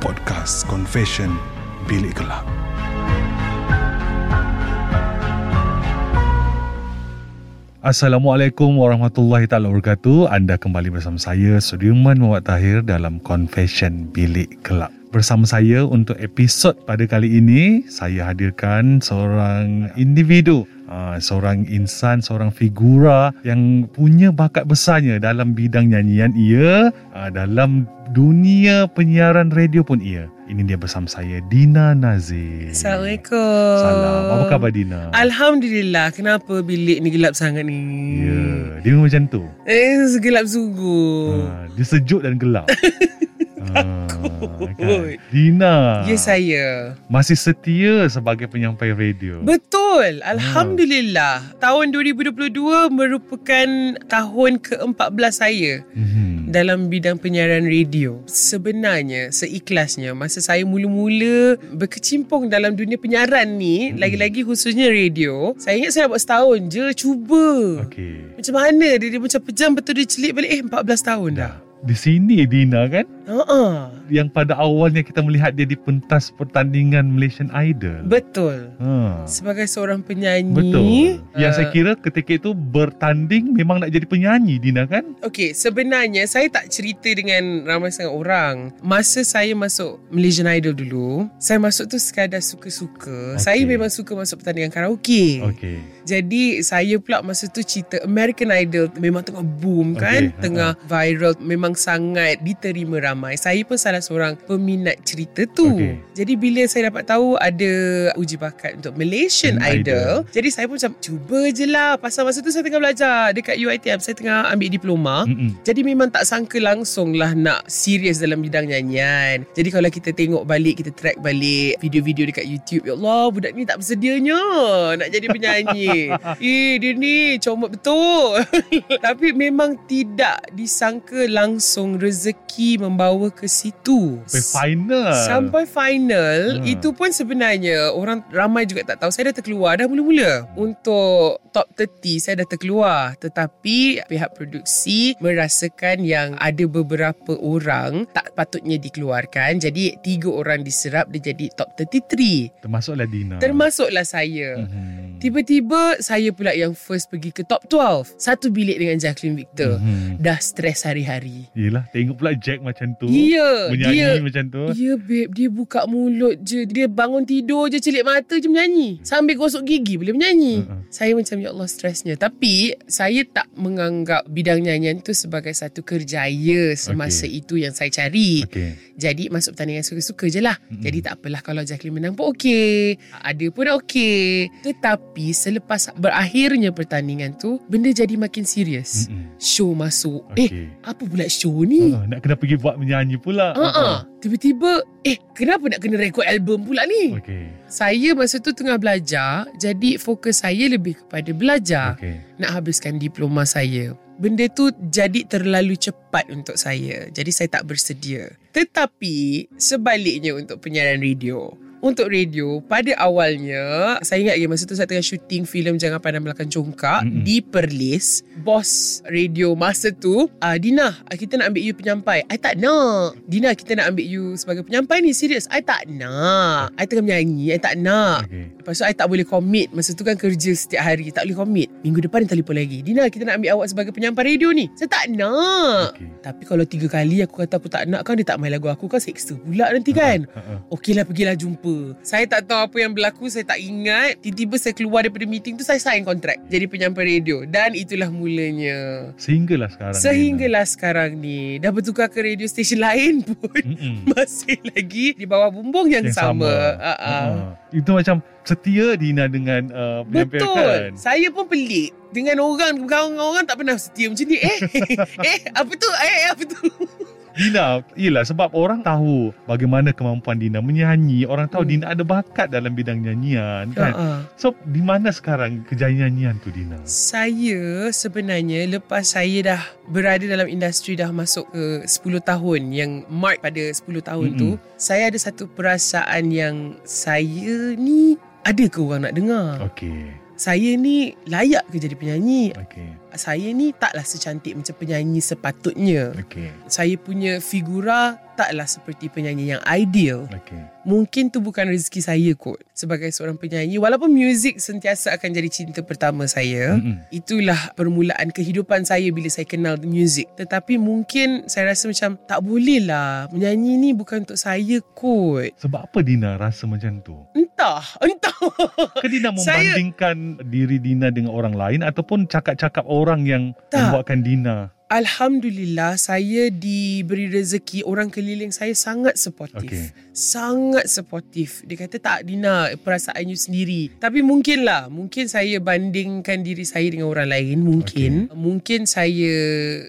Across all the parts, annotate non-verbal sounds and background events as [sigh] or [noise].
podcast Confession Bilik Gelap. Assalamualaikum warahmatullahi taala wabarakatuh. Anda kembali bersama saya Sudirman Muhammad Tahir dalam Confession Bilik Gelap. Bersama saya untuk episod pada kali ini, saya hadirkan seorang individu uh, seorang insan, seorang figura yang punya bakat besarnya dalam bidang nyanyian ia, uh, dalam dunia penyiaran radio pun ia. Ini dia bersama saya, Dina Nazir. Assalamualaikum. Salam. Apa khabar Dina? Alhamdulillah. Kenapa bilik ni gelap sangat ni? Ya, dia memang macam tu. Eh, gelap sungguh. Uh, dia sejuk dan gelap. [laughs] Takut. kan? Dina. Ya, saya. Masih setia sebagai penyampai radio. Betul. Alhamdulillah. Tahun 2022 merupakan tahun ke-14 saya Mhm. dalam bidang penyiaran radio. Sebenarnya, seikhlasnya, masa saya mula-mula berkecimpung dalam dunia penyiaran ni, lagi-lagi khususnya radio, saya ingat saya nak buat setahun je, cuba. Okey. Macam mana dia, dia macam pejam betul dia celik balik eh 14 tahun dah. Di sini Dina kan Ha yang pada awalnya kita melihat dia di pentas pertandingan Malaysian Idol. Betul. Ha. Sebagai seorang penyanyi. Betul. Yang uh, saya kira ketika itu bertanding memang nak jadi penyanyi Dina kan? Okey, sebenarnya saya tak cerita dengan ramai sangat orang. Masa saya masuk Malaysian Idol dulu, saya masuk tu sekadar suka-suka. Okey. Saya memang suka masuk pertandingan karaoke. Okey. Jadi saya pula masa tu cerita American Idol memang tengah boom kan, Okey, ha, tengah viral, memang sangat diterima ramai. Saya pun salah seorang peminat cerita tu. Okey. Jadi bila saya dapat tahu ada uji bakat untuk Malaysian Hmm, Idol, Idol. jadi saya pun macam cuba je lah. Pasal masa tu saya tengah belajar dekat UiTM, saya tengah ambil diploma. Mm-mm. Jadi memang tak sangka langsung lah nak serius dalam bidang nyanyian. Jadi kalau kita tengok balik, kita track balik video-video dekat YouTube. Ya Allah, budak ni tak bersedianya nak jadi [laughs] penyanyi. [laughs] eh, dia ni comot betul. [laughs] Tapi memang tidak disangka langsung rezeki membawa ke situ. Sampai final. Sampai final Hmm. Itu pun sebenarnya Orang ramai juga tak tahu Saya dah terkeluar dah mula-mula Untuk top 30 Saya dah terkeluar Tetapi Pihak produksi Merasakan yang Ada beberapa orang Tak patutnya dikeluarkan Jadi Tiga orang diserap Dia jadi top 33 Termasuklah Dina. Termasuklah saya Mhm. Tiba-tiba Saya pula yang first Pergi ke top 12 Satu bilik dengan Jacqueline Victor Mhm. Dah stres hari-hari Yelah, tengok pula Jack macam tu. Ya, Menyanyi dia- macam tu. Ya babe Dia buka mulut je Dia bangun tidur je Celik mata je menyanyi Sambil gosok gigi Boleh menyanyi Uh-uh. Saya macam Ya Allah stresnya Tapi Saya tak menganggap Bidang nyanyian tu Sebagai satu kerjaya Semasa Okey. itu yang saya cari Okey. Jadi masuk pertandingan suka-suka je lah Mm-mm. Jadi tak apalah Kalau Jacqueline menang pun okey Ada pun okey Tetapi Selepas berakhirnya pertandingan tu Benda jadi makin serius Mm-mm. Show masuk Eh Okey. apa pula show ni Ah, nak kena pergi buat menyanyi pula. Ha ah. Tiba-tiba eh kenapa nak kena rekod album pula ni? Okey. Saya masa tu tengah belajar, jadi fokus saya lebih kepada belajar Okey. nak habiskan diploma saya. Benda tu jadi terlalu cepat untuk saya. Jadi saya tak bersedia. Tetapi sebaliknya untuk penyiaran radio. Untuk radio, pada awalnya, saya ingat lagi masa tu saya tengah syuting filem Jangan Pandang Belakang Congkak Mm-mm. di Perlis. Bos radio masa tu, uh, Dina, ah, kita nak ambil you penyampai. I tak nak. Dina, kita nak ambil you sebagai penyampai ni, serius. I tak nak. I tengah menyanyi, I tak nak. Okey. Lepas tu I tak boleh commit Masa tu kan kerja setiap hari Tak boleh commit Minggu depan dia telefon lagi Dina kita nak ambil awak sebagai penyampai radio ni Saya tak nak Okey. Tapi kalau tiga kali aku kata aku tak nak kan Dia tak main lagu aku kan seksa pula nanti kan Ha, ha. Okey lah pergilah jumpa apa. Saya tak tahu apa yang berlaku, saya tak ingat. Tiba-tiba saya keluar daripada meeting tu, saya sign kontrak jadi penyampai radio. Dan itulah mulanya. Sehinggalah sekarang. Sehinggalah sekarang ni. Dah bertukar ke radio station [laughs] lain pun. Mm-mm. [laughs] Masih lagi di bawah bumbung yang, yang sama. sama. Uh-uh. Uh-uh. Itu macam setia Dina dengan uh, Betul. kan? Saya pun pelik. Dengan orang, berkawan dengan orang tak pernah setia macam ni. Eh, [laughs] eh, apa tu? Eh, eh, apa tu? Dina, yelah sebab orang tahu bagaimana kemampuan Dina menyanyi. Orang tahu Hmm. Dina ada bakat dalam bidang nyanyian kan. Uh-uh. So, di mana sekarang kejayaan nyanyian tu Dina? Saya sebenarnya lepas saya dah berada dalam industri dah masuk ke 10 tahun yang mark pada 10 tahun Mm-mm. tu saya ada satu perasaan yang saya ni ada ke orang nak dengar Okey. Saya ni layak ke jadi penyanyi Okey. saya ni taklah secantik macam penyanyi sepatutnya Okey. saya punya figura taklah seperti penyanyi yang ideal Okey. Mungkin tu bukan rezeki saya kot Sebagai seorang penyanyi Walaupun muzik sentiasa akan jadi cinta pertama saya Mm-mm. Itulah permulaan kehidupan saya Bila saya kenal muzik Tetapi mungkin Saya rasa macam Tak boleh lah Menyanyi ni bukan untuk saya kot Sebab apa Dina rasa macam tu? Entah [laughs] Entah Ke Dina Saya- membandingkan diri Dina dengan orang lain ataupun cakap-cakap orang yang Tak. membuatkan Dina? Alhamdulillah Saya diberi rezeki Orang keliling saya sangat supportif Okey. Sangat supportif Dia kata tak Dina Perasaan you sendiri. Tapi mungkin lah Mungkin saya bandingkan diri saya dengan orang lain Mungkin. Mungkin saya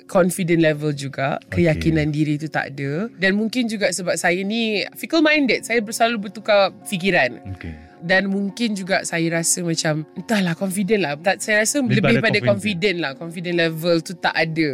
Confident level juga. Keyakinan diri itu tak ada. Dan mungkin juga sebab saya ni Fickle minded Saya selalu bertukar fikiran. Okey. Dan mungkin juga saya rasa macam entahlah confident lah tak saya rasa Lebih lebih, pada confident. confident. lah confident level tu tak ada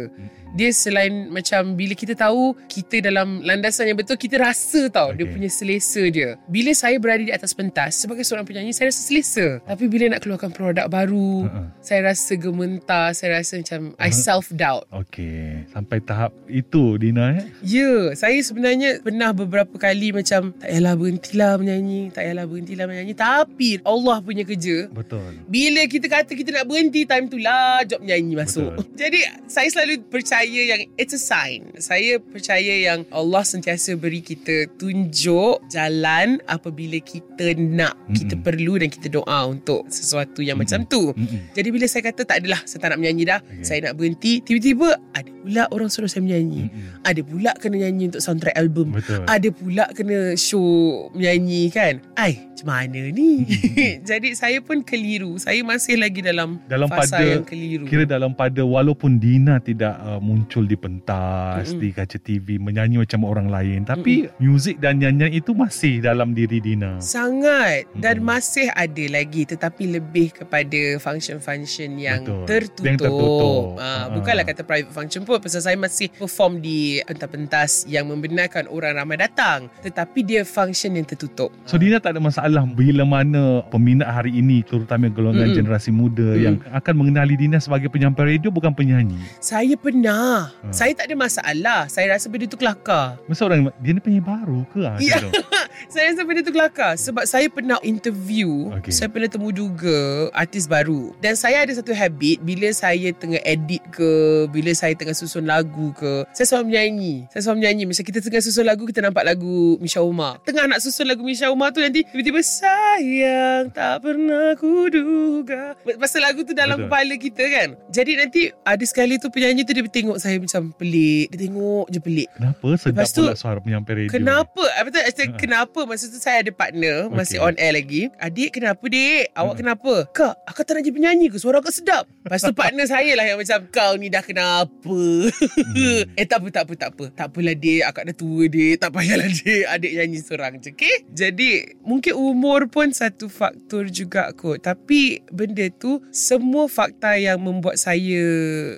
dia selain macam bila kita tahu kita dalam landasan yang betul kita rasa tau dia Okay. punya selesa dia bila saya berada di atas pentas sebagai seorang penyanyi saya rasa selesa tapi bila nak keluarkan produk baru Uh-uh. saya rasa gementar saya rasa macam I Uh-huh. self doubt Okey. Sampai tahap itu Dina eh? Ya, saya sebenarnya pernah beberapa kali macam tak payahlah berhentilah menyanyi, tak payahlah berhentilah menyanyi. Tapi Allah punya kerja, Betul. bila kita kata kita nak berhenti, time tu lah job menyanyi masuk. Betul. [laughs] Jadi saya selalu percaya yang it's a sign. Saya percaya yang Allah sentiasa beri kita tunjuk jalan apabila kita nak, kita Mm-mm. perlu dan kita doa untuk sesuatu yang macam tu. Mm-mm. Jadi bila saya kata tak adalah saya tak nak menyanyi dah, Okay. saya nak berhenti, tiba-tiba ada pula orang suruh saya menyanyi. Mm-mm. Ada pula kena nyanyi untuk soundtrack album. Betul. Ada pula kena show menyanyi kan. Ai, macam mana ni? [laughs] Jadi saya pun keliru. Saya masih lagi dalam, Dalam fasa pada yang keliru. Kira dalam pada walaupun Dina tidak uh, muncul di pentas, Mm-mm. di kaca TV, menyanyi macam orang lain. Tapi muzik dan nyanyian itu masih dalam diri Dina. Sangat Dan Mm-mm. masih ada lagi Tetapi lebih kepada Function-function yang Betul. tertutup, Yang tertutup. Ah. Bukanlah kata private function pun Pasal saya masih perform di pentas-pentas Yang membenarkan orang ramai datang Tetapi dia function yang tertutup So Dina tak ada masalah bila mana peminat hari ini terutama golongan Mm-mm. generasi muda Mm-mm. yang akan mengenali Dina sebagai penyampai radio bukan penyanyi. Saya pernah Ah. Saya tak ada masalah Saya rasa benda tu kelakar Masa orang dia ni penyanyi baru ke? Ah, tu? [laughs] Saya rasa benda tu kelakar Sebab saya pernah interview Okey. Saya pernah temu juga Artis baru Dan saya ada satu habit Bila saya tengah edit ke Bila saya tengah susun lagu ke Saya selalu menyanyi Saya selalu menyanyi Macam kita tengah susun lagu Kita nampak lagu Misha Umar Tengah nak susun lagu Misha Umar tu Nanti tiba-tiba Sayang tak pernah kuduga Pasal lagu tu dalam Betul. kepala kita kan Jadi nanti Ada sekali tu penyanyi tu Dia tengok saya macam pelik Dia tengok je pelik Kenapa sedap Lepas tu, pula suara penyampai radio? Kenapa? Ah, Betul, uh Ha. kenapa? Masa tu saya ada partner, masih on air lagi. Adik, kenapa dik? Awak Ha. kenapa? Kak, aku tak nak jadi penyanyi ke? Suara kau sedap. Lepas tu partner [laughs] saya lah yang macam, kau ni dah kenapa? Hmm. [laughs] eh, tak apa, tak apa, tak apa. Tak apalah dik, akak dah tua dik. Tak payahlah [laughs] dik, adik nyanyi seorang je, okay? Jadi, mungkin umur pun satu faktor juga kot. Tapi, benda tu, semua fakta yang membuat saya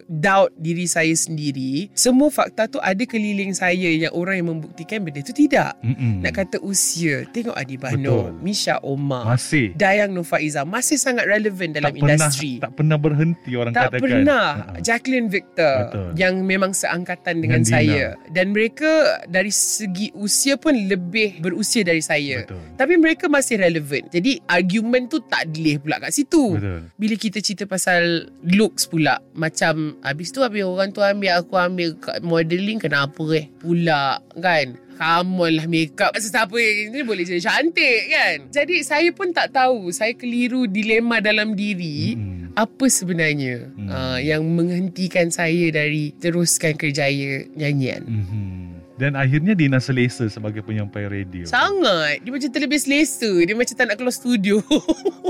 doubt diri saya sendiri, semua fakta tu ada keliling saya yang orang yang membuktikan benda tu tidak. Mm-mm. Nak kata usia Tengok Adi Bano. Misha Omar masih Dayang Nufaiza Masih sangat relevan dalam tak pernah industri tak pernah berhenti orang tak katakan. pernah Ha-ha. Jacqueline Victor Betul. Yang memang seangkatan Dengan dengan, Dina. saya Dan mereka Dari segi usia pun Lebih berusia dari saya Betul. Tapi mereka masih relevan Jadi argument tu tak delih pula kat situ Betul. bila kita cerita pasal looks pula Macam Habis tu habis orang tu ambil Aku ambil kat modelling Kenapa eh Pula kan Come on lah makeup Sesiapa yang ni boleh jadi cantik kan Jadi saya pun tak tahu Saya keliru dilema dalam diri Mm-mm. Apa sebenarnya Hmm. uh, Yang menghentikan saya dari Teruskan kerjaya nyanyian Mhm. Dan akhirnya Dina selesa sebagai penyampai radio. Sangat Dia macam terlebih selesa Dia macam tak nak keluar studio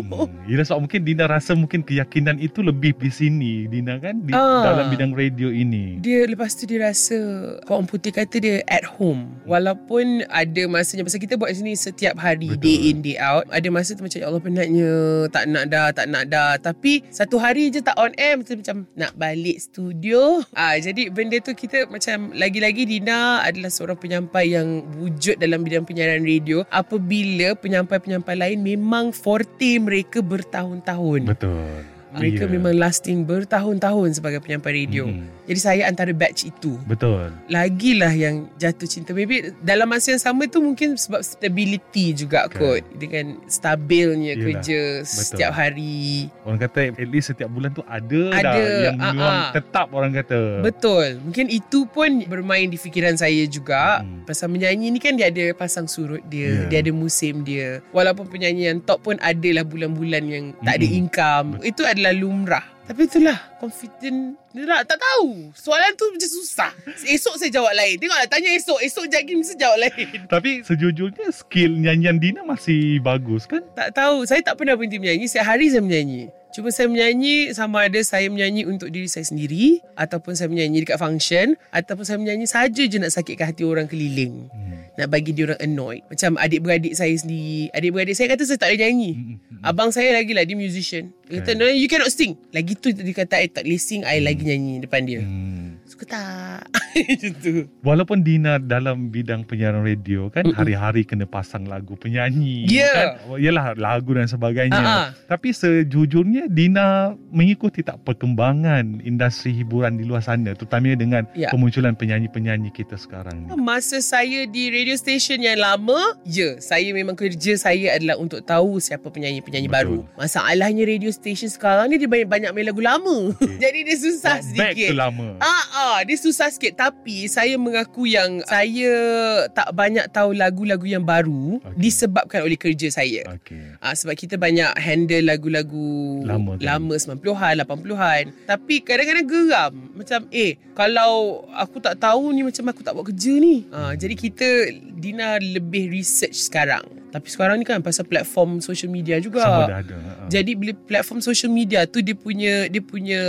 Hmm. Yelah sebab mungkin Dina rasa mungkin keyakinan itu lebih di sini Dina kan di Ah. dalam bidang radio ini. Dia lepas tu dia rasa Orang putih kata dia at home Walaupun ada masanya Pasal kita buat sini setiap hari Betul. Day in day out Ada masa tu macam Ya Allah penatnya Tak nak dah Tak nak dah Tapi satu hari je tak on air Macam, macam nak balik studio ah, Jadi benda tu kita macam Lagi-lagi Dina adalah seorang penyampai Yang wujud dalam bidang penyiaran radio Apabila penyampai-penyampai lain Memang forte mereka bertahun-tahun Betul. Mereka Ya. memang lasting bertahun-tahun sebagai penyampai radio. Mhm. Jadi saya antara batch itu. Betul. Lagilah yang jatuh cinta. Maybe dalam masa yang sama tu mungkin sebab stability juga Kan. kot. Dengan stabilnya Yelah, kerja betul. setiap hari. Orang kata at least setiap bulan tu ada, Ada, dah yang memang ah. tetap orang kata. Betul. Mungkin itu pun bermain di fikiran saya juga. Mhm. Pasal menyanyi ni kan dia ada pasang surut dia. Ya. Dia ada musim dia. Walaupun penyanyi yang top pun adalah bulan-bulan yang tak ada Mhm. income. Itu adalah lumrah. Tapi itulah confident dia tak, tak tahu. Soalan tu macam susah. Esok saya jawab lain. Tengoklah tanya esok. Esok je lagi mesti jawab lain. [laughs] Tapi sejujurnya skill nyanyian Dina masih bagus kan? Tak tahu. Saya tak pernah berhenti menyanyi. Setiap hari saya menyanyi. Cuma saya menyanyi sama ada saya menyanyi untuk diri saya sendiri ataupun saya menyanyi dekat function ataupun saya menyanyi saja je nak sakitkan hati orang keliling. Hmm. Nak bagi dia orang annoyed. Macam adik-beradik saya sendiri. Adik-beradik saya kata saya tak boleh nyanyi. Hmm, hmm, Abang saya lagi lah Dia musician Dia kata Kan. no you cannot sing Lagi tu dia kata I tak boleh sing I lagi nyanyi depan dia Hmm. Suka tak [laughs] Macam tu Walaupun Dina dalam bidang penyiaran radio kan Mm-mm. hari-hari kena pasang lagu penyanyi Ya. kan yalah lagu dan sebagainya ah. tapi sejujurnya Dina mengikuti tak perkembangan industri hiburan di luar sana terutamanya dengan Ya. kemunculan penyanyi-penyanyi kita sekarang ni Masa saya di radio station yang lama Ya Saya memang kerja saya adalah Untuk tahu siapa penyanyi-penyanyi Betul. baru Masalahnya radio station sekarang ni Dia banyak-banyak main lagu lama Okey. [laughs] Jadi dia susah Back sedikit to lama Ah, ah, dia susah sikit tapi saya mengaku yang saya tak banyak tahu lagu-lagu yang baru Okey. disebabkan oleh kerja saya. okey Ah, sebab kita banyak handle lagu-lagu Lama kan? lama 90-an, 80-an. Tapi kadang-kadang geram. Macam eh kalau aku tak tahu ni macam aku tak buat kerja ni. Ah, jadi kita Dina lebih research sekarang. Tapi sekarang ni kan pasal platform social media juga. semua dah ada Ha. Jadi bila platform social media tu dia punya dia punya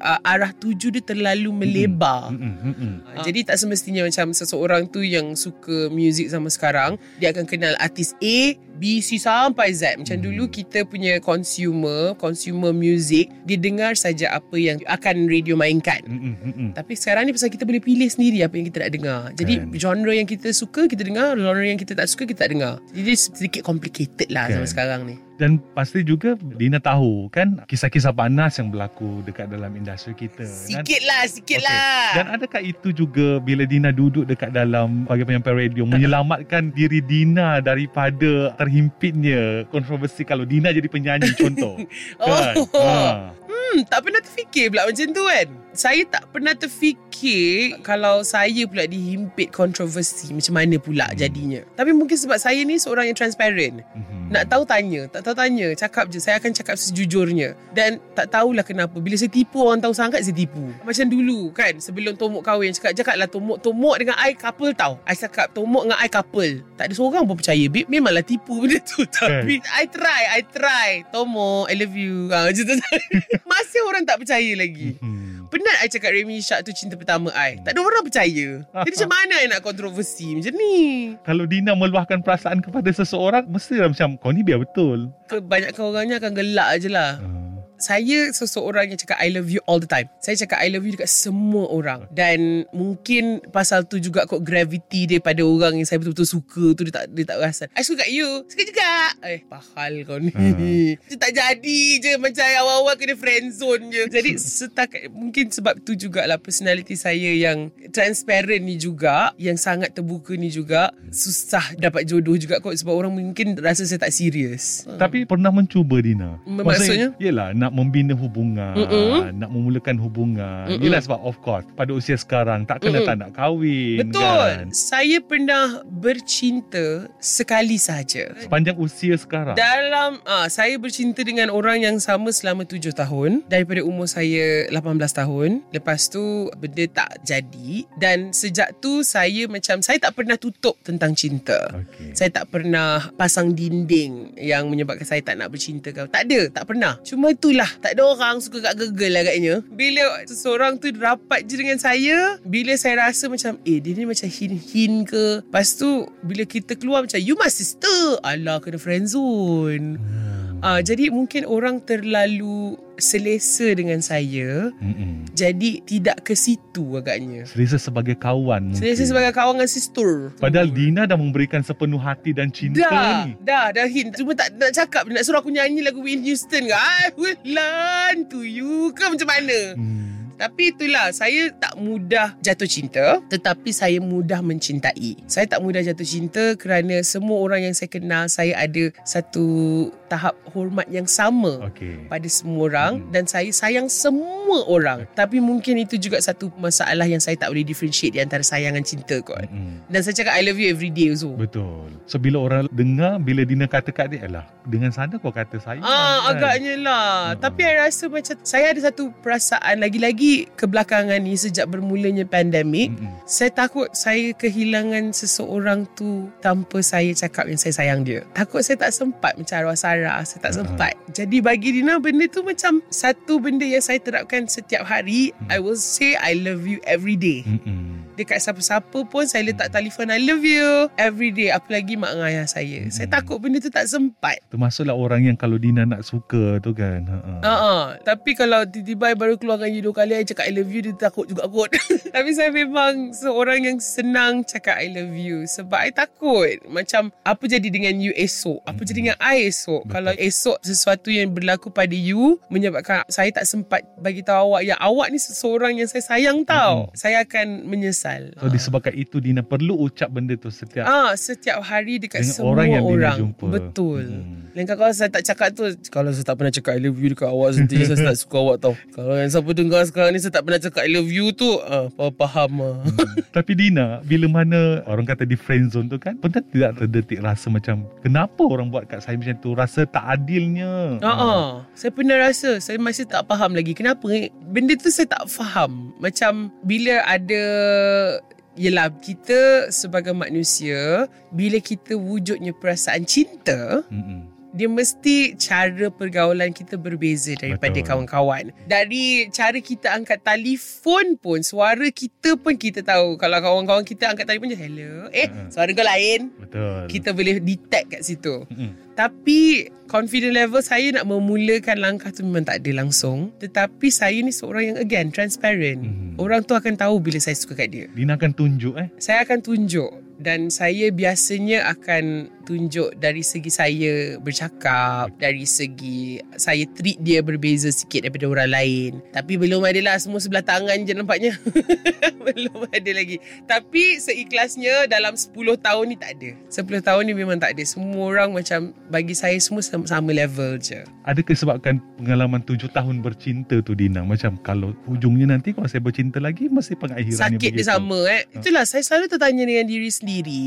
uh, arah tuju dia terlalu melebar. Mm-mm, mm-mm. Uh, Jadi tak semestinya macam seseorang tu yang suka muzik sama sekarang dia akan kenal artis A, B, C sampai Z. Macam Hmm. dulu kita punya consumer, consumer music dia dengar saja apa yang akan radio mainkan. Mm-mm, mm-mm. Tapi sekarang ni pasal kita boleh pilih sendiri apa yang kita nak dengar. Jadi Kan. genre yang kita suka kita dengar, genre yang kita tak suka kita tak dengar. Jadi sedikit complicated lah Kan. sama sekarang ni. Dan pasti juga Dina tahu kan kisah-kisah panas yang berlaku dekat dalam industri kita kan. Sikit lah, sikit Okey. lah. Dan adakah itu juga bila Dina duduk dekat dalam sebagai penyampai radio menyelamatkan diri Dina daripada terhimpitnya kontroversi kalau Dina jadi penyanyi [laughs] contoh. kan? Oh. Ha. Hmm, tak pernah terfikir pula macam tu kan. Saya tak pernah terfikir kalau saya pula dihimpit kontroversi macam mana pula Hmm. jadinya. Tapi mungkin sebab saya ni seorang yang transparent. Mhm. Nak tahu tanya, tak tahu tanya, cakap je. Saya akan cakap sejujurnya. Dan tak tahulah kenapa. Bila saya tipu orang tahu sangat saya tipu. Macam dulu kan, sebelum Tomok kahwin cakap, cakaplah Tomok, Tomok dengan I couple tau. I cakap Tomok dengan I couple. Tak ada seorang pun percaya. Babe, memanglah tipu benda tu. [laughs] Tapi I try, I try. Tomok, I love you. Ha, macam tu. [laughs] Masih orang tak percaya lagi. Mhm. Penat I cakap Remy Ishak tu cinta pertama I. Tak ada orang percaya. Jadi macam mana I nak kontroversi macam ni? Kalau Dina meluahkan perasaan kepada seseorang mestilah macam kau ni biar betul. Kebanyakan orangnya akan gelak je lah. Ha. Saya seseorang yang cakap I love you all the time. Saya cakap I love you dekat semua orang. Dan mungkin pasal tu juga kot gravity dia pada orang yang saya betul-betul suka tu dia tak dia tak rasa. I suka kat you. Suka juga. Eh, pahal kau ni. Hmm. [laughs] Dia tak jadi je macam awal-awal kena friend zone je. Jadi [laughs] setakat mungkin sebab tu jugalah personality saya yang transparent ni juga, yang sangat terbuka ni juga susah dapat jodoh juga kot sebab orang mungkin rasa saya tak serius. Tapi pernah mencuba Dina. Maksudnya? Yelah nak membina hubungan, Mm-mm. nak memulakan hubungan. Mm-mm. Yelah sebab of course pada usia sekarang tak kena Mm-mm. tak nak kahwin Betul. kan. Saya pernah bercinta sekali sahaja. Sepanjang usia sekarang. Dalam ah saya bercinta dengan orang yang sama selama 7 tahun daripada umur saya 18 tahun. Lepas tu benda tak jadi dan sejak tu saya macam saya tak pernah tutup tentang cinta. Okey. Saya tak pernah pasang dinding yang menyebabkan saya tak nak bercinta kau. Tak ada, tak pernah. Cuma itulah, tak ada orang suka kat gegel agaknya. Bila seseorang tu rapat je dengan saya, bila saya rasa macam, eh dia ni macam hin-hin ke. Lepas tu, bila kita keluar macam, you my sister. Alah, kena friendzone. Ah, jadi mungkin orang terlalu selesa dengan saya. Mm-mm. Jadi tidak ke situ agaknya. Selesa sebagai kawan mungkin. Selesa sebagai kawan dengan sister. Padahal Dina dah memberikan sepenuh hati dan cinta Dah, ni. dah, dah hint. Cuma tak nak cakap. Nak suruh aku nyanyi lagu Whitney Houston ke? I will learn to you ke macam mana? Hmm. Tapi itulah, saya tak mudah jatuh cinta. Tetapi saya mudah mencintai. Saya tak mudah jatuh cinta kerana semua orang yang saya kenal, saya ada satu tahap hormat yang sama Okey. pada semua orang Hmm. dan saya sayang semua orang. Tapi mungkin itu juga satu masalah yang saya tak boleh differentiate di antara sayang dan cinta kot. Mm-mm. Dan saya cakap I love you every day also. Betul. So bila orang dengar bila Dina kata kat dia, "Alah, dengan sana kau kata saya." Ah, kan?" agaknya lah. Hmm. Tapi I rasa macam saya ada satu perasaan lagi-lagi kebelakangan ni sejak bermulanya pandemik. Mm-mm. Saya takut saya kehilangan seseorang tu tanpa saya cakap yang saya sayang dia. Takut saya tak sempat macam arwah Sarah. Saya tak Ah. sempat. Jadi bagi Dina benda tu macam satu benda yang saya terapkan setiap hari. Hmm. I will say I love you every day. Mm-mm. Dekat siapa-siapa pun saya letak telefon I love you every day. Apalagi mak dengan ayah saya. Saya Hmm. takut benda tu tak sempat. Termasuklah orang yang kalau Dina nak suka tu kan. Ha. Ha Tapi kalau tiba-tiba I baru keluarkan you dua kali I cakap I love you Dia takut juga kot [laughs] Tapi saya memang Seorang yang senang Cakap I love you Sebab I takut Macam Apa jadi dengan you esok Apa jadi dengan I esok Betul. Kalau esok Sesuatu yang berlaku pada you Menyebabkan Saya tak sempat Bagi tahu awak Yang awak ni seseorang Yang saya sayang tau Saya akan menyesal So disebabkan itu Dina perlu ucap benda tu setiap Ah, setiap hari dekat semua orang yang Dina orang. jumpa. Betul. Hmm. Lain kalau saya tak cakap tu, kalau saya tak pernah cakap I love you dekat awak sendiri, saya tak suka awak tau. [laughs] Kalau yang siapa dengar sekarang ni saya tak pernah cakap I love you tu, ah, faham ah. [laughs] Tapi Dina Bila mana Orang kata di friend zone tu kan Pernah tidak terdetik rasa macam Kenapa orang buat kat saya macam tu Rasa tak adilnya Ha ah. Saya pernah rasa saya masih tak faham lagi kenapa eh? benda tu saya tak faham. Macam bila ada Yelah kita sebagai manusia Bila kita wujudnya perasaan cinta Mm-mm. dia mesti cara pergaulan kita berbeza daripada Betul. kawan-kawan. Dari cara kita angkat telefon pun, suara kita pun kita tahu. Kalau kawan-kawan kita angkat telefon je, hello. Eh, Ha. suara kau lain. Betul Kita boleh detect kat situ. Mm-mm. Tapi confident level saya nak memulakan langkah tu memang tak ada langsung. Tetapi saya ni seorang yang again transparent. Mhm. Orang tu akan tahu bila saya suka kat dia. Dina akan tunjuk eh Saya akan tunjuk dan saya biasanya akan tunjuk dari segi saya bercakap, dari segi saya treat dia berbeza sikit daripada orang lain. Tapi belum ada lah semua sebelah tangan je nampaknya. [laughs] belum ada lagi. Tapi seikhlasnya dalam 10 tahun ni tak ada. 10 tahun ni memang tak ada. Semua orang macam bagi saya semua sama, level je. Adakah sebabkan pengalaman tujuh tahun bercinta tu Dina Macam kalau hujungnya nanti Kalau saya bercinta lagi Mesti pengakhirannya Sakit begitu dia sama eh. Itulah saya selalu tertanya dengan diri sendiri,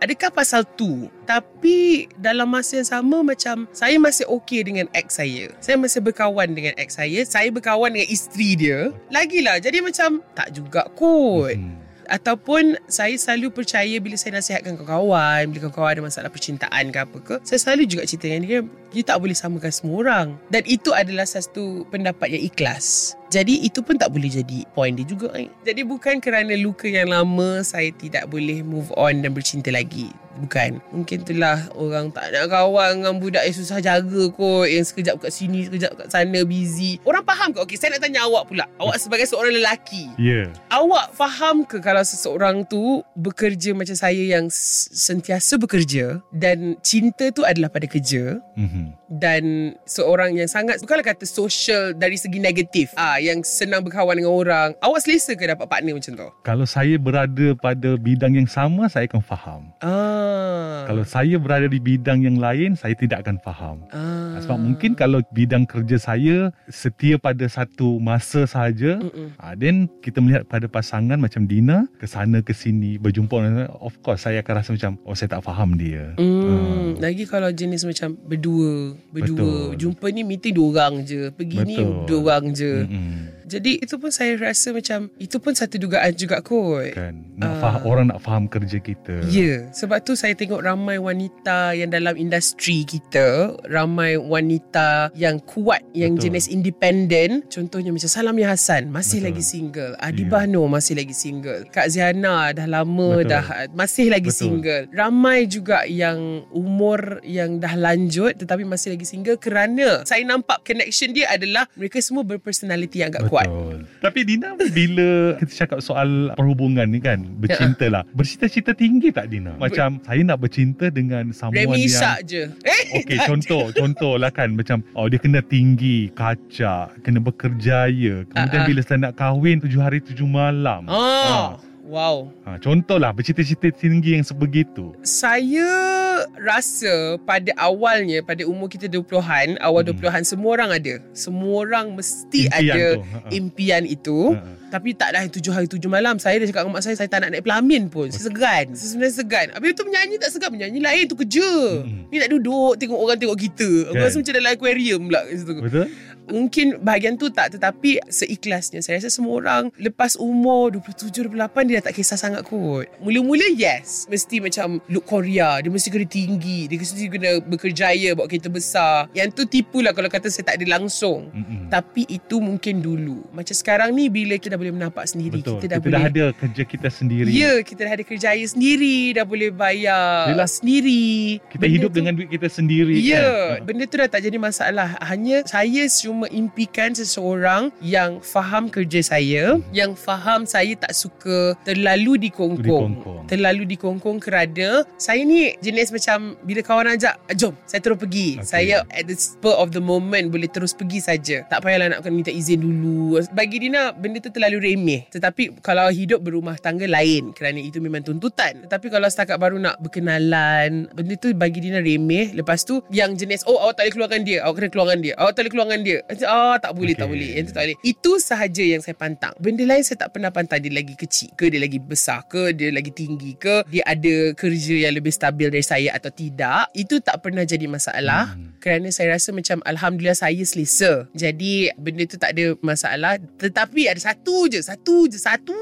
adakah pasal tu? Tapi dalam masa yang sama macam saya masih okey dengan ex saya. Saya masih berkawan dengan ex saya. Saya berkawan dengan isteri dia. Lagilah jadi macam tak juga kot. Hmm. Ataupun saya selalu percaya bila saya nasihatkan kawan-kawan, bila kawan-kawan ada masalah percintaan ke apa ke, saya selalu juga cerita dengan dia, you tak boleh samakan semua orang. Dan itu adalah satu pendapat yang ikhlas. Jadi itu pun tak boleh jadi point dia juga. Eh. Jadi bukan kerana luka yang lama saya tidak boleh move on dan bercinta lagi. Bukan. Mungkin itulah orang tak nak kawan dengan budak yang susah jaga kot. Yang sekejap kat sini, sekejap kat sana, busy. Orang faham ke? Okay, saya nak tanya awak pula. Awak sebagai seorang lelaki. Ya yeah. Awak faham ke kalau seseorang tu bekerja macam saya yang sentiasa bekerja dan cinta tu adalah pada kerja mm-hmm. dan seorang yang sangat bukanlah kata social dari segi negatif ah yang senang berkawan dengan orang awak selesa ke dapat partner macam tu Kalau saya berada pada bidang yang sama Saya akan faham ah Ah. Kalau saya berada di bidang yang lain, saya tidak akan faham. ah. Sebab mungkin kalau bidang kerja saya setia pada satu masa sahaja, Mm-mm. ah, then kita melihat pada pasangan macam Dina ke sana ke sini berjumpa orang of course saya akan rasa macam oh saya tak faham dia. Hmm, lagi kalau jenis macam berdua, berdua. Betul. Jumpa ni meeting dua orang je. Pergi ni Betul. dua orang je. Mm-mm. Jadi itu pun saya rasa macam itu pun satu dugaan juga kot. Kan nak Ah. faham orang nak faham kerja kita. Ya, sebab tu saya tengok ramai wanita yang dalam industri kita, ramai wanita yang kuat, yang Betul. jenis independen. Contohnya macam Salamia Hassan masih Betul. lagi single, Adi Ya. Bahno masih lagi single, Kak Ziana dah lama Betul. dah masih lagi Betul. single. Ramai juga yang umur yang dah lanjut tetapi masih lagi single kerana saya nampak connection dia adalah mereka semua berpersonality yang agak kuat. Betul. Tapi Dina bila kita cakap soal perhubungan ni kan, bercinta lah. Bercita-cita tinggi tak Dina? Macam saya nak bercinta dengan someone Remy yang Ishak je. Eh, Okey, contoh, contoh lah kan macam oh dia kena tinggi, kacak, kena bekerjaya. Kemudian ah. bila saya nak kahwin tujuh hari tujuh malam. Oh, wow. Ha, contoh lah bercita-cita tinggi yang sebegitu. Saya rasa pada awalnya pada umur kita 20-an, awal Hmm. 20-an semua orang ada. Semua orang mesti Impian ada tu. Ha, ha. impian itu. Ha. Tapi tak dah tujuh hari tujuh malam Saya dah cakap dengan mak saya Saya tak nak naik pelamin pun Saya segan Saya sebenarnya segan Habis tu menyanyi tak segan Menyanyi lain tu kerja Mm-mm. Ni nak duduk Tengok orang tengok kita Aku Kan. rasa macam dalam aquarium pula kat situ. Betul? Mungkin bahagian tu tak Tetapi seikhlasnya Saya rasa semua orang Lepas umur 27, 28 Dia dah tak kisah sangat kot Mula-mula yes Mesti macam Look Korea Dia mesti kena tinggi Dia mesti kena bekerjaya Bawa kereta besar Yang tu tipu lah Kalau kata saya tak ada langsung Mm-mm. Tapi itu mungkin dulu Macam sekarang ni Bila kita dah boleh menampak sendiri Betul. Kita dah kita boleh dah ada kerja kita sendiri. Ya kita dah ada kerjaya sendiri Dah boleh bayar Yelah. sendiri Kita Benda hidup tu- dengan duit kita sendiri Ya, kan. benda tu dah tak jadi masalah. Hanya saya cuma impikan seseorang yang faham kerja saya, yang faham saya tak suka terlalu dikongkong. Dikongkong. Terlalu dikongkong kerana saya ni jenis macam bila kawan ajak, "Ah, jom, saya terus pergi. Okay. Saya at the spur of the moment boleh terus pergi saja. Tak payahlah nak kena minta izin dulu. Bagi Dina, benda tu terlalu remeh. Tetapi kalau hidup berumah tangga lain kerana itu memang tuntutan. Tetapi kalau setakat baru nak berkenalan, benda tu bagi Dina remeh. Lepas tu yang jenis, oh awak tak boleh keluarkan dia. Awak kena keluarkan dia. Awak tak boleh keluarkan dia. Ah, tak boleh, tak Okay. boleh. Yang tu tak boleh. Itu sahaja yang saya pantang. Benda lain saya tak pernah pantang dia lagi kecil ke, dia lagi besar ke, dia lagi tinggi ke, dia ada kerja yang lebih stabil dari saya atau tidak. Itu tak pernah jadi masalah. Hmm. Kerana saya rasa macam Alhamdulillah saya selesa. Jadi benda tu tak ada masalah. Tetapi ada satu je, satu je, satu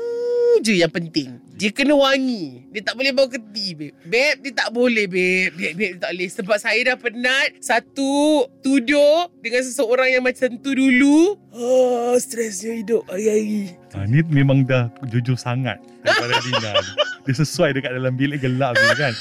je yang penting. Dia kena wangi. Dia tak boleh bau keti, babe. Babe, dia tak boleh, babe. Babe, babe, dia tak boleh. Sebab saya dah penat. Satu, tuduh dengan seseorang yang macam tu dulu. Oh, stresnya hidup hari-hari. Ha, ni memang dah jujur sangat daripada [laughs] Dina. Dia sesuai dekat dalam bilik gelap ni kan.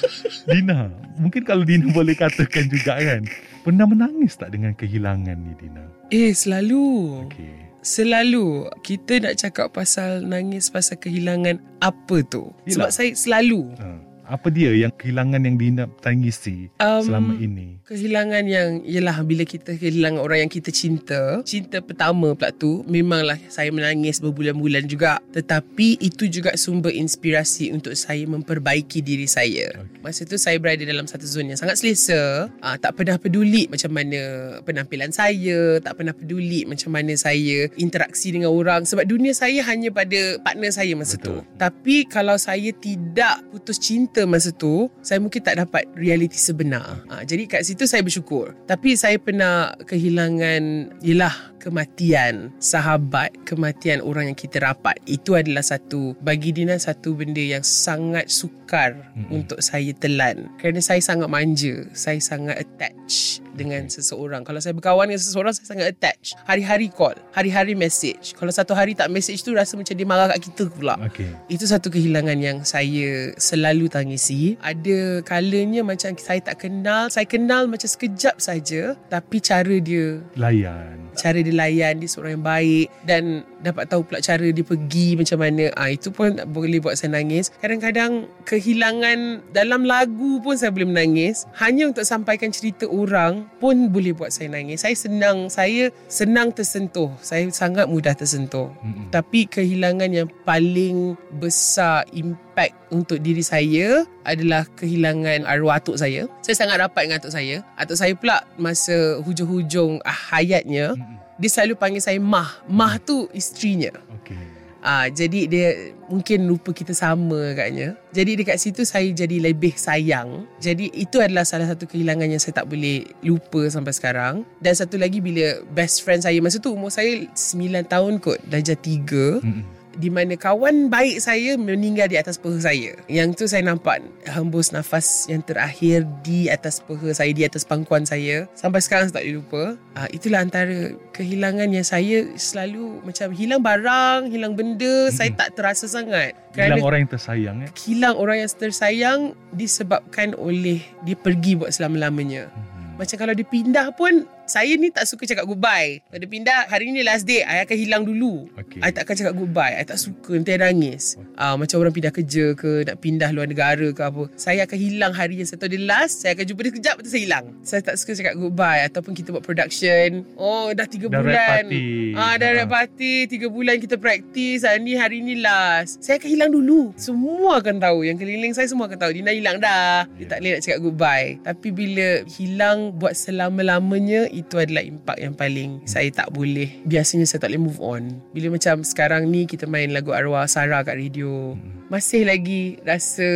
Dina, mungkin kalau Dina boleh katakan juga kan. Pernah menangis tak dengan kehilangan ni Dina? Eh, selalu. Okey. Selalu kita nak cakap pasal nangis pasal kehilangan apa tu? Sebab Yelah. saya selalu Ha, apa dia yang kehilangan yang Dina tangisi Um, selama ini? kehilangan yang ialah bila kita kehilangan orang yang kita cinta. Cinta pertama pula tu memanglah saya menangis berbulan-bulan juga. Tetapi itu juga sumber inspirasi untuk saya memperbaiki diri saya. Okey. Masa tu saya berada dalam satu zon yang sangat selesa. Ah, tak pernah peduli macam mana penampilan saya, tak pernah peduli macam mana saya interaksi dengan orang sebab dunia saya hanya pada partner saya masa Betul. tu. Tapi kalau saya tidak putus cinta masa tu, saya mungkin tak dapat realiti sebenar. Ha, jadi kat situ saya bersyukur. Tapi saya pernah kehilangan ialah kematian sahabat, kematian orang yang kita rapat. Itu adalah satu bagi Dina satu benda yang sangat sukar Mm-mm. untuk saya telan. Kerana saya sangat manja, saya sangat attach dengan seseorang. Kalau saya berkawan dengan seseorang saya sangat attach. Hari-hari call, hari-hari message. Kalau satu hari tak message tu rasa macam dia marah kat kita pula. Okey. Itu satu kehilangan yang saya selalu tangisi. Ada kalanya macam saya tak kenal, saya kenal macam sekejap saja tapi cara dia Layan. cara dia dia layan Dia seorang yang baik Dan dapat tahu pula cara dia pergi macam mana ah Itu pun boleh buat saya nangis Kadang-kadang kehilangan dalam lagu pun saya boleh menangis Hanya untuk sampaikan cerita orang pun boleh buat saya nangis Saya senang, saya senang tersentuh Saya sangat mudah tersentuh Mm-mm. Tapi kehilangan yang paling besar impact untuk diri saya adalah kehilangan arwah atuk saya. Saya sangat rapat dengan atuk saya. Atuk saya pula masa hujung-hujung hayatnya, Mm-mm. Dia selalu panggil saya Mah. Mah tu isterinya. Okey. Ah, jadi dia mungkin rupa kita sama agaknya. Jadi dekat situ saya jadi lebih sayang. Jadi itu adalah salah satu kehilangan yang saya tak boleh lupa sampai sekarang. Dan satu lagi bila best friend saya masa tu umur saya 9 tahun kot, darjah 3 Mm-mm. Di mana kawan baik saya meninggal di atas peha saya. Yang tu saya nampak hembus nafas yang terakhir di atas peha saya, di atas pangkuan saya. Sampai sekarang saya tak boleh lupa. Uh, itulah antara kehilangan yang saya selalu macam hilang barang, hilang benda, saya tak terasa sangat. Hilang orang yang tersayang eh. hilang orang yang tersayang disebabkan oleh dia pergi buat selama-lamanya. Mhm. Macam kalau dia pindah pun saya ni tak suka cakap goodbye. Dia pindah hari ni last day, I akan hilang dulu. Okey. I tak akan cakap goodbye. I tak suka nanti I nangis. Ah macam orang pindah kerja ke, nak pindah luar negara ke apa. Saya akan hilang hari yang saya tahu dia last, saya akan jumpa dia sekejap lepas saya hilang. Saya tak suka cakap goodbye ataupun kita buat production. Oh dah tiga Dah bulan. Ah dah Ah. rap party, tiga bulan kita praktis. Hari ni hari ni last. Saya akan hilang dulu. Semua akan tahu. Yang keliling saya semua akan tahu. Dina hilang dah. Dia tak boleh nak cakap goodbye. Tapi bila hilang buat selama-lamanya, itu adalah impak yang paling saya tak boleh. Biasanya saya tak boleh move on. Bila macam sekarang ni kita main lagu arwah Sarah kat radio. Masih lagi rasa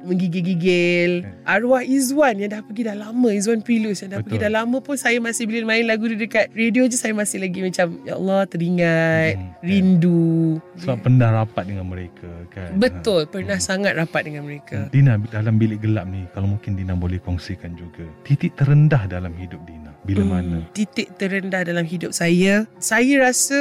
menggigil-gigil. Arwah Izwan yang dah pergi dah lama. Izwan Pilus yang dah Betul. pergi dah lama pun saya masih bila main lagu dia dekat radio je saya masih lagi macam Ya Allah teringat, Hmm, rindu. Sebab pernah rapat dengan mereka kan. Betul, pernah sangat rapat dengan mereka. Dina dalam bilik gelap ni kalau mungkin Dina boleh kongsikan juga titik terendah dalam hidup Dina bila Hmm, mana Titik terendah dalam hidup saya. Saya rasa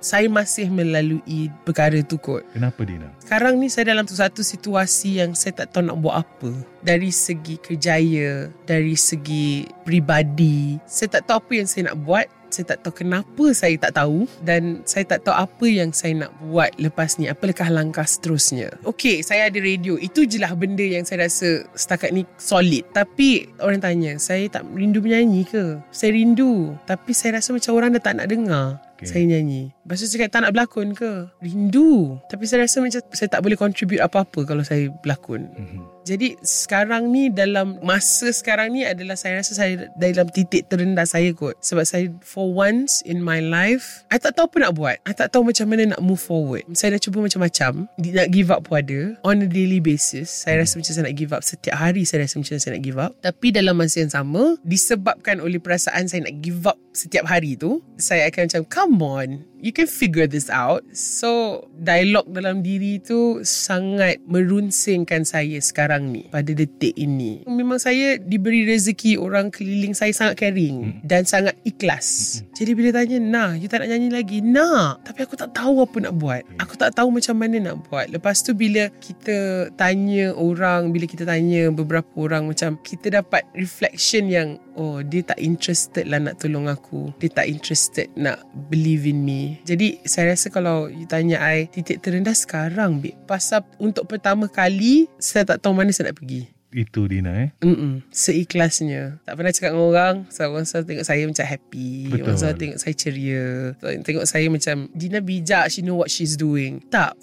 Saya masih melalui Perkara tu kot. Kenapa Dina? Sekarang ni saya dalam satu situasi Yang saya tak tahu nak buat apa. Dari segi kerjaya Dari segi Peribadi Saya tak tahu apa yang saya nak buat saya tak tahu kenapa saya tak tahu dan saya tak tahu apa yang saya nak buat lepas ni. Apakah langkah seterusnya? Okey saya ada radio. Itu je lah benda yang saya rasa setakat ni solid. Tapi orang tanya saya tak rindu menyanyi ke? Saya rindu. Tapi saya rasa macam orang dah tak nak dengar Okey. saya nyanyi. Lepas tu cakap tak nak berlakon ke? Rindu. Tapi saya rasa macam Saya tak boleh contribute apa-apa Kalau saya berlakon. Mhm. Jadi sekarang ni dalam masa sekarang ni adalah saya rasa saya dalam titik terendah saya kot. Sebab saya for once in my life, I tak tahu apa nak buat. I tak tahu macam mana nak move forward. Saya dah cuba macam-macam. Nak give up pun ada. On a daily basis, saya rasa macam saya nak give up. Setiap hari saya rasa macam saya nak give up. Tapi dalam masa yang sama, disebabkan oleh perasaan saya nak give up setiap hari tu, saya akan macam, come on, you can figure this out. So, dialog dalam diri tu sangat merunsingkan saya sekarang ni pada detik ini. Memang saya diberi rezeki orang keliling saya sangat caring dan sangat ikhlas. Jadi bila tanya, "Nah, you tak nak nyanyi lagi?" "Nak." Tapi aku tak tahu apa nak buat. Aku tak tahu macam mana nak buat. Lepas tu bila kita tanya orang, bila kita tanya beberapa orang macam kita dapat reflection yang oh, dia tak interested lah nak tolong aku. Dia tak interested nak believe in me. Jadi saya rasa kalau you tanya I titik terendah sekarang babe. Pasal untuk pertama kali saya tak tahu mana saya nak pergi. itu Dina eh Mm-mm. Seikhlasnya Tak pernah cakap dengan orang so, Orang selalu tengok saya macam happy Betul. Orang selalu tengok saya ceria Tengok saya macam Dina bijak She know what she's doing Tak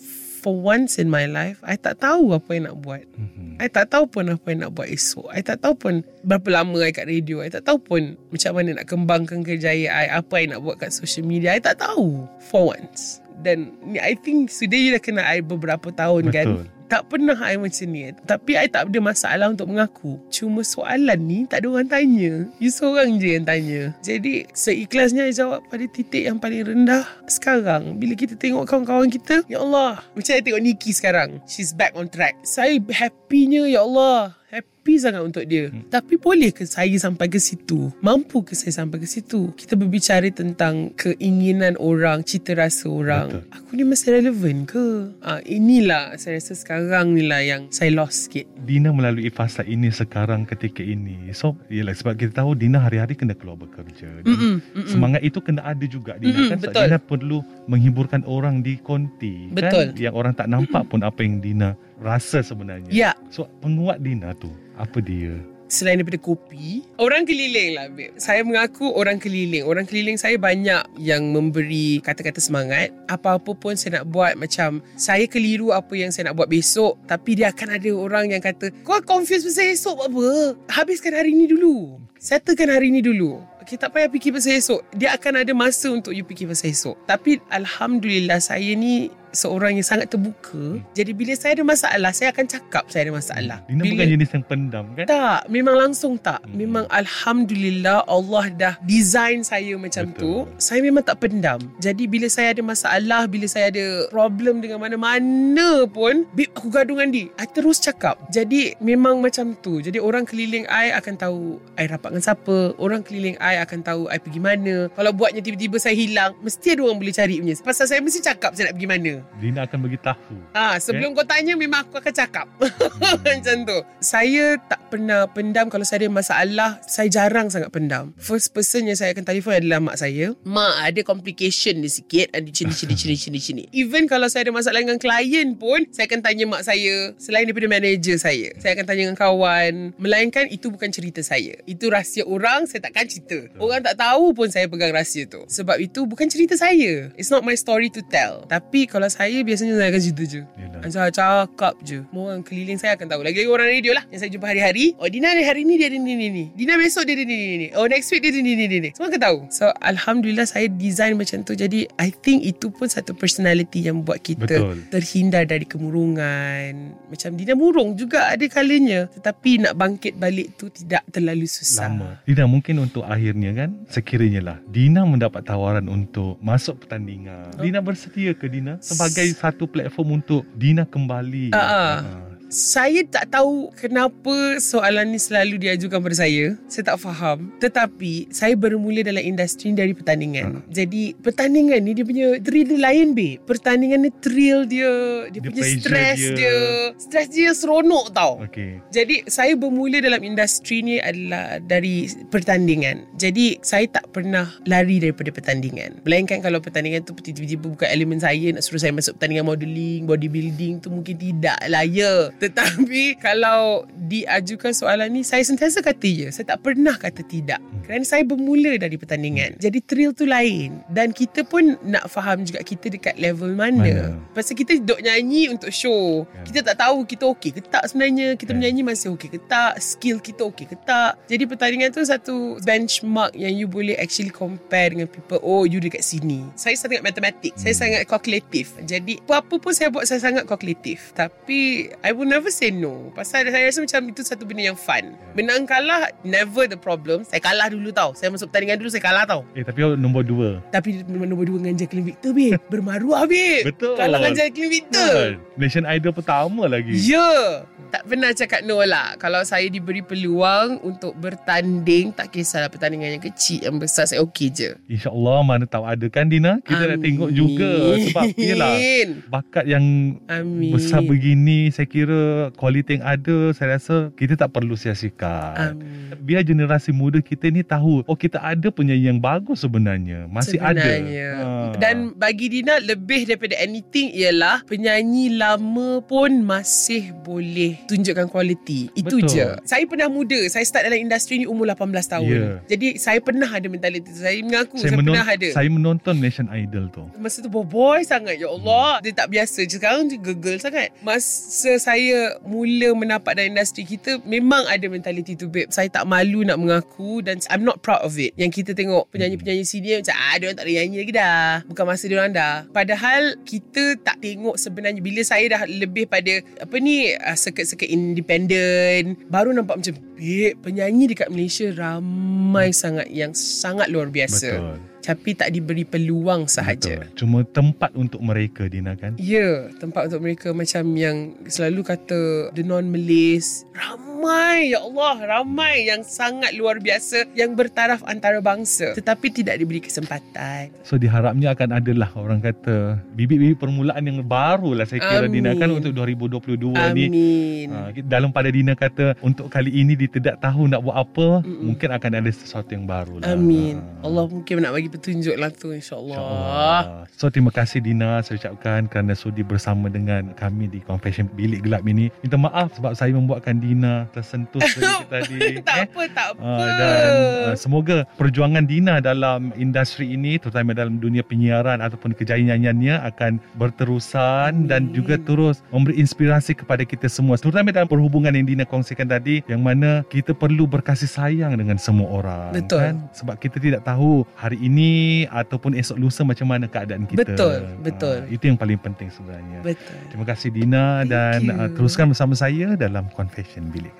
For once in my life I tak tahu apa yang nak buat. Mhm. I tak tahu pun apa yang nak buat esok. I tak tahu pun Berapa lama I kat radio. I tak tahu pun Macam mana nak kembangkan kerjaya I Apa I nak buat kat social media. I tak tahu For once. Dan I think Sudah you dah kenal I beberapa tahun kan? Betul. Tak pernah I macam ni. Tapi I tak ada masalah untuk mengaku. Cuma soalan ni Tak ada orang tanya. You seorang je yang tanya. Jadi seikhlasnya I jawab pada titik yang paling rendah Sekarang. Bila kita tengok kawan-kawan kita Ya Allah. Macam saya tengok Nikki sekarang. She's back on track. Saya happynya Ya Allah. Happy happy sangat untuk dia. Hmm. Tapi boleh ke saya sampai ke situ? Mampu ke saya sampai ke situ? Kita berbicara tentang keinginan orang, cita rasa orang. Betul. Aku ni masih relevan ke? Ah, inilah saya rasa sekarang ni lah yang saya lost sikit. Dina melalui fasa ini sekarang ketika ini. So, yelah sebab kita tahu Dina hari-hari kena keluar bekerja. Dan Mm-mm, mm-mm. Semangat itu kena ada juga Dina Mm-mm, kan. Sebab betul. Dina perlu menghiburkan orang di konti. Betul. Kan? Yang orang tak nampak pun apa yang Dina rasa sebenarnya. Ya, So, penguat Dina tu, apa dia? selain daripada kopi, orang keliling lah babe. Saya mengaku orang keliling. Orang keliling saya banyak yang memberi kata-kata semangat. Apa-apa pun saya nak buat macam saya keliru apa yang saya nak buat besok. Tapi dia akan ada orang yang kata, kau confused pasal esok buat apa? Habiskan hari ni dulu. Settlekan hari ni dulu. Okay, tak payah fikir pasal esok. Dia akan ada masa untuk you fikir pasal esok. Tapi Alhamdulillah saya ni seorang yang sangat terbuka. Jadi bila saya ada masalah, saya akan cakap saya ada masalah. Dina bila, bukan jenis yang pendam kan? tak, memang langsung tak. Hmm. Memang Alhamdulillah Allah dah design saya macam Betul. tu. Saya memang tak pendam. Jadi bila saya ada masalah, bila saya ada problem dengan mana-mana pun, Bib, aku gaduh dengan dia. I terus cakap. Jadi memang macam tu. Jadi orang keliling I akan tahu I rapat dengan siapa. Orang keliling I akan tahu I pergi mana. Kalau buatnya tiba-tiba saya hilang, mesti ada orang boleh cari punya. Pasal saya mesti cakap saya nak pergi mana. Dina akan bagi tahu. Ah, sebelum kau tanya memang aku akan cakap. Hmm. [laughs] Macam tu. Saya tak pernah pendam kalau saya ada masalah. Saya jarang sangat pendam. First person yang saya akan telefon adalah mak saya. Mak ada complication ni sikit. Ada sini, sini, sini, sini, sini. [laughs] Even kalau saya ada masalah dengan klien pun, saya akan tanya mak saya. Selain daripada manager saya. Saya akan tanya dengan kawan. Melainkan itu bukan cerita saya. Itu rahsia orang, saya takkan cerita. Orang tak tahu pun saya pegang rahsia tu. Sebab itu bukan cerita saya. It's not my story to tell. Tapi kalau saya biasanya saya akan cerita je. Yelah. Saya cakap je Semua orang keliling saya akan tahu Lagi-lagi orang radio lah Yang saya jumpa hari-hari Oh Dina ni hari ni dia ada ni ni ni Dina besok dia ada ni ni ni Oh next week dia ada ni ni ni ni Semua akan tahu So Alhamdulillah saya design macam tu Jadi I think itu pun satu personality Yang buat kita Betul. Terhindar dari kemurungan Macam Dina murung juga ada kalanya Tetapi nak bangkit balik tu Tidak terlalu susah Lama. Dina mungkin untuk akhirnya kan sekiranya lah Dina mendapat tawaran untuk masuk pertandingan. Oh. Dina bersedia ke Dina sebagai satu platform untuk Dina kembali? Ah, ah. Saya tak tahu kenapa soalan ni selalu diajukan pada saya. Saya tak faham. Tetapi saya bermula dalam industri ni dari pertandingan. Hmm. Jadi pertandingan ni dia punya thrill dia lain babe. Pertandingan ni thrill dia, dia, Dia punya stress dia. dia. Stress dia seronok tau. Okey. Jadi saya bermula dalam industri ni adalah dari pertandingan. Jadi saya tak pernah lari daripada pertandingan. Melainkan kalau pertandingan tu tiba-tiba bukan elemen saya nak suruh saya masuk pertandingan modeling, bodybuilding tu mungkin tidak lah ya. Tetapi kalau diajukan soalan ni saya sentiasa kata ya. Saya tak pernah kata tidak. Kerana saya bermula dari pertandingan. Jadi thrill tu lain. Dan kita pun nak faham juga kita dekat level mana. Mana? Pasal kita duduk nyanyi untuk show. Kan. Kita tak tahu kita okey ke tak sebenarnya. Kita Kan. menyanyi masih okey ke tak. Skill kita okey ke tak. Jadi pertandingan tu satu benchmark yang you boleh actually compare dengan people. Oh, you dekat sini. Saya sangat matematik. Saya Hmm. sangat kalkulatif. Jadi apa-apa pun saya buat saya sangat kalkulatif. Tapi I will never say no. Pasal saya rasa macam itu satu benda yang fun. Menang kalah never the problem. Saya kalah dulu tau. Saya masuk pertandingan dulu saya kalah tau. Eh tapi nombor dua. Tapi nombor dua dengan Jacqueline Victor babe. [laughs] Bermaruah babe. Betul. Kalah dengan Jacqueline Victor. Kan? Nation Idol pertama lagi. Ya. Tak pernah cakap no lah. Kalau saya diberi peluang untuk bertanding, tak kisahlah pertandingan yang kecil, yang besar, saya okey je. InsyaAllah mana tahu ada kan Dina. Kita nak tengok juga. Sebab yelah bakat yang Amin. besar begini saya kira kualiti yang ada saya rasa kita tak perlu sia-siakan. Amin. Biar generasi muda kita ni tahu oh kita ada penyanyi yang bagus sebenarnya. Masih Sebenarnya. ada. Ha. Dan bagi Dina lebih daripada anything ialah penyanyi lama pun masih boleh tunjukkan kualiti. Itu Betul. je. Saya pernah muda. Saya start dalam industri ni umur 18 tahun. Ya. Jadi saya pernah ada mentaliti. Saya mengaku saya, saya, menon- pernah ada. saya menonton Nation Idol tu. Masa tu boy sangat Ya Allah Dia tak biasa Sekarang dia gegel sangat Masa saya Mula menapak dalam industri kita Memang ada mentality tu babe. Saya tak malu nak mengaku Dan I'm not proud of it. Yang kita tengok Penyanyi-penyanyi senior Macam ah Diorang tak boleh nyanyi lagi dah. Bukan masa diorang dah. Padahal Kita tak tengok sebenarnya Bila saya dah lebih pada Apa ni uh, Seket-seket independent Baru nampak macam Babe Penyanyi dekat Malaysia Ramai sangat Yang sangat luar biasa. Betul. Tapi tak diberi peluang sahaja. Betul. Cuma tempat untuk mereka Dina kan. Ya, tempat untuk mereka macam yang selalu kata the non-Malays. Ramai ramai ya Allah ramai yang sangat luar biasa yang bertaraf antarabangsa tetapi tidak diberi kesempatan So diharapnya akan adalah orang kata bibit-bibit permulaan yang baru lah saya kira Amin. Dina kan untuk 2022 ni. amin Ha, dalam pada Dina kata untuk kali ini dia tidak tahu nak buat apa, Mm-mm. mungkin akan ada sesuatu yang baru lah. amin Ha. Allah mungkin nak bagi petunjuk lah tu insyaallah InsyaAllah. So terima kasih Dina saya ucapkan kerana sudi bersama dengan kami di Confession Bilik Gelap ini. Minta maaf sebab saya membuatkan Dina tersentuh sedikit [laughs] tadi. tak apa tak apa Uh, dan uh, semoga perjuangan Dina dalam industri ini terutama dalam dunia penyiaran ataupun kejayaan nyanyiannya akan berterusan Amin. dan juga terus memberi inspirasi kepada kita semua terutama dalam perhubungan yang Dina kongsikan tadi yang mana kita perlu berkasih sayang dengan semua orang Betul. kan sebab kita tidak tahu hari ini ataupun esok lusa macam mana keadaan kita Betul, betul. Ah, itu yang paling penting sebenarnya betul terima kasih Dina Thank dan you. uh, teruskan bersama saya dalam Confession Bilik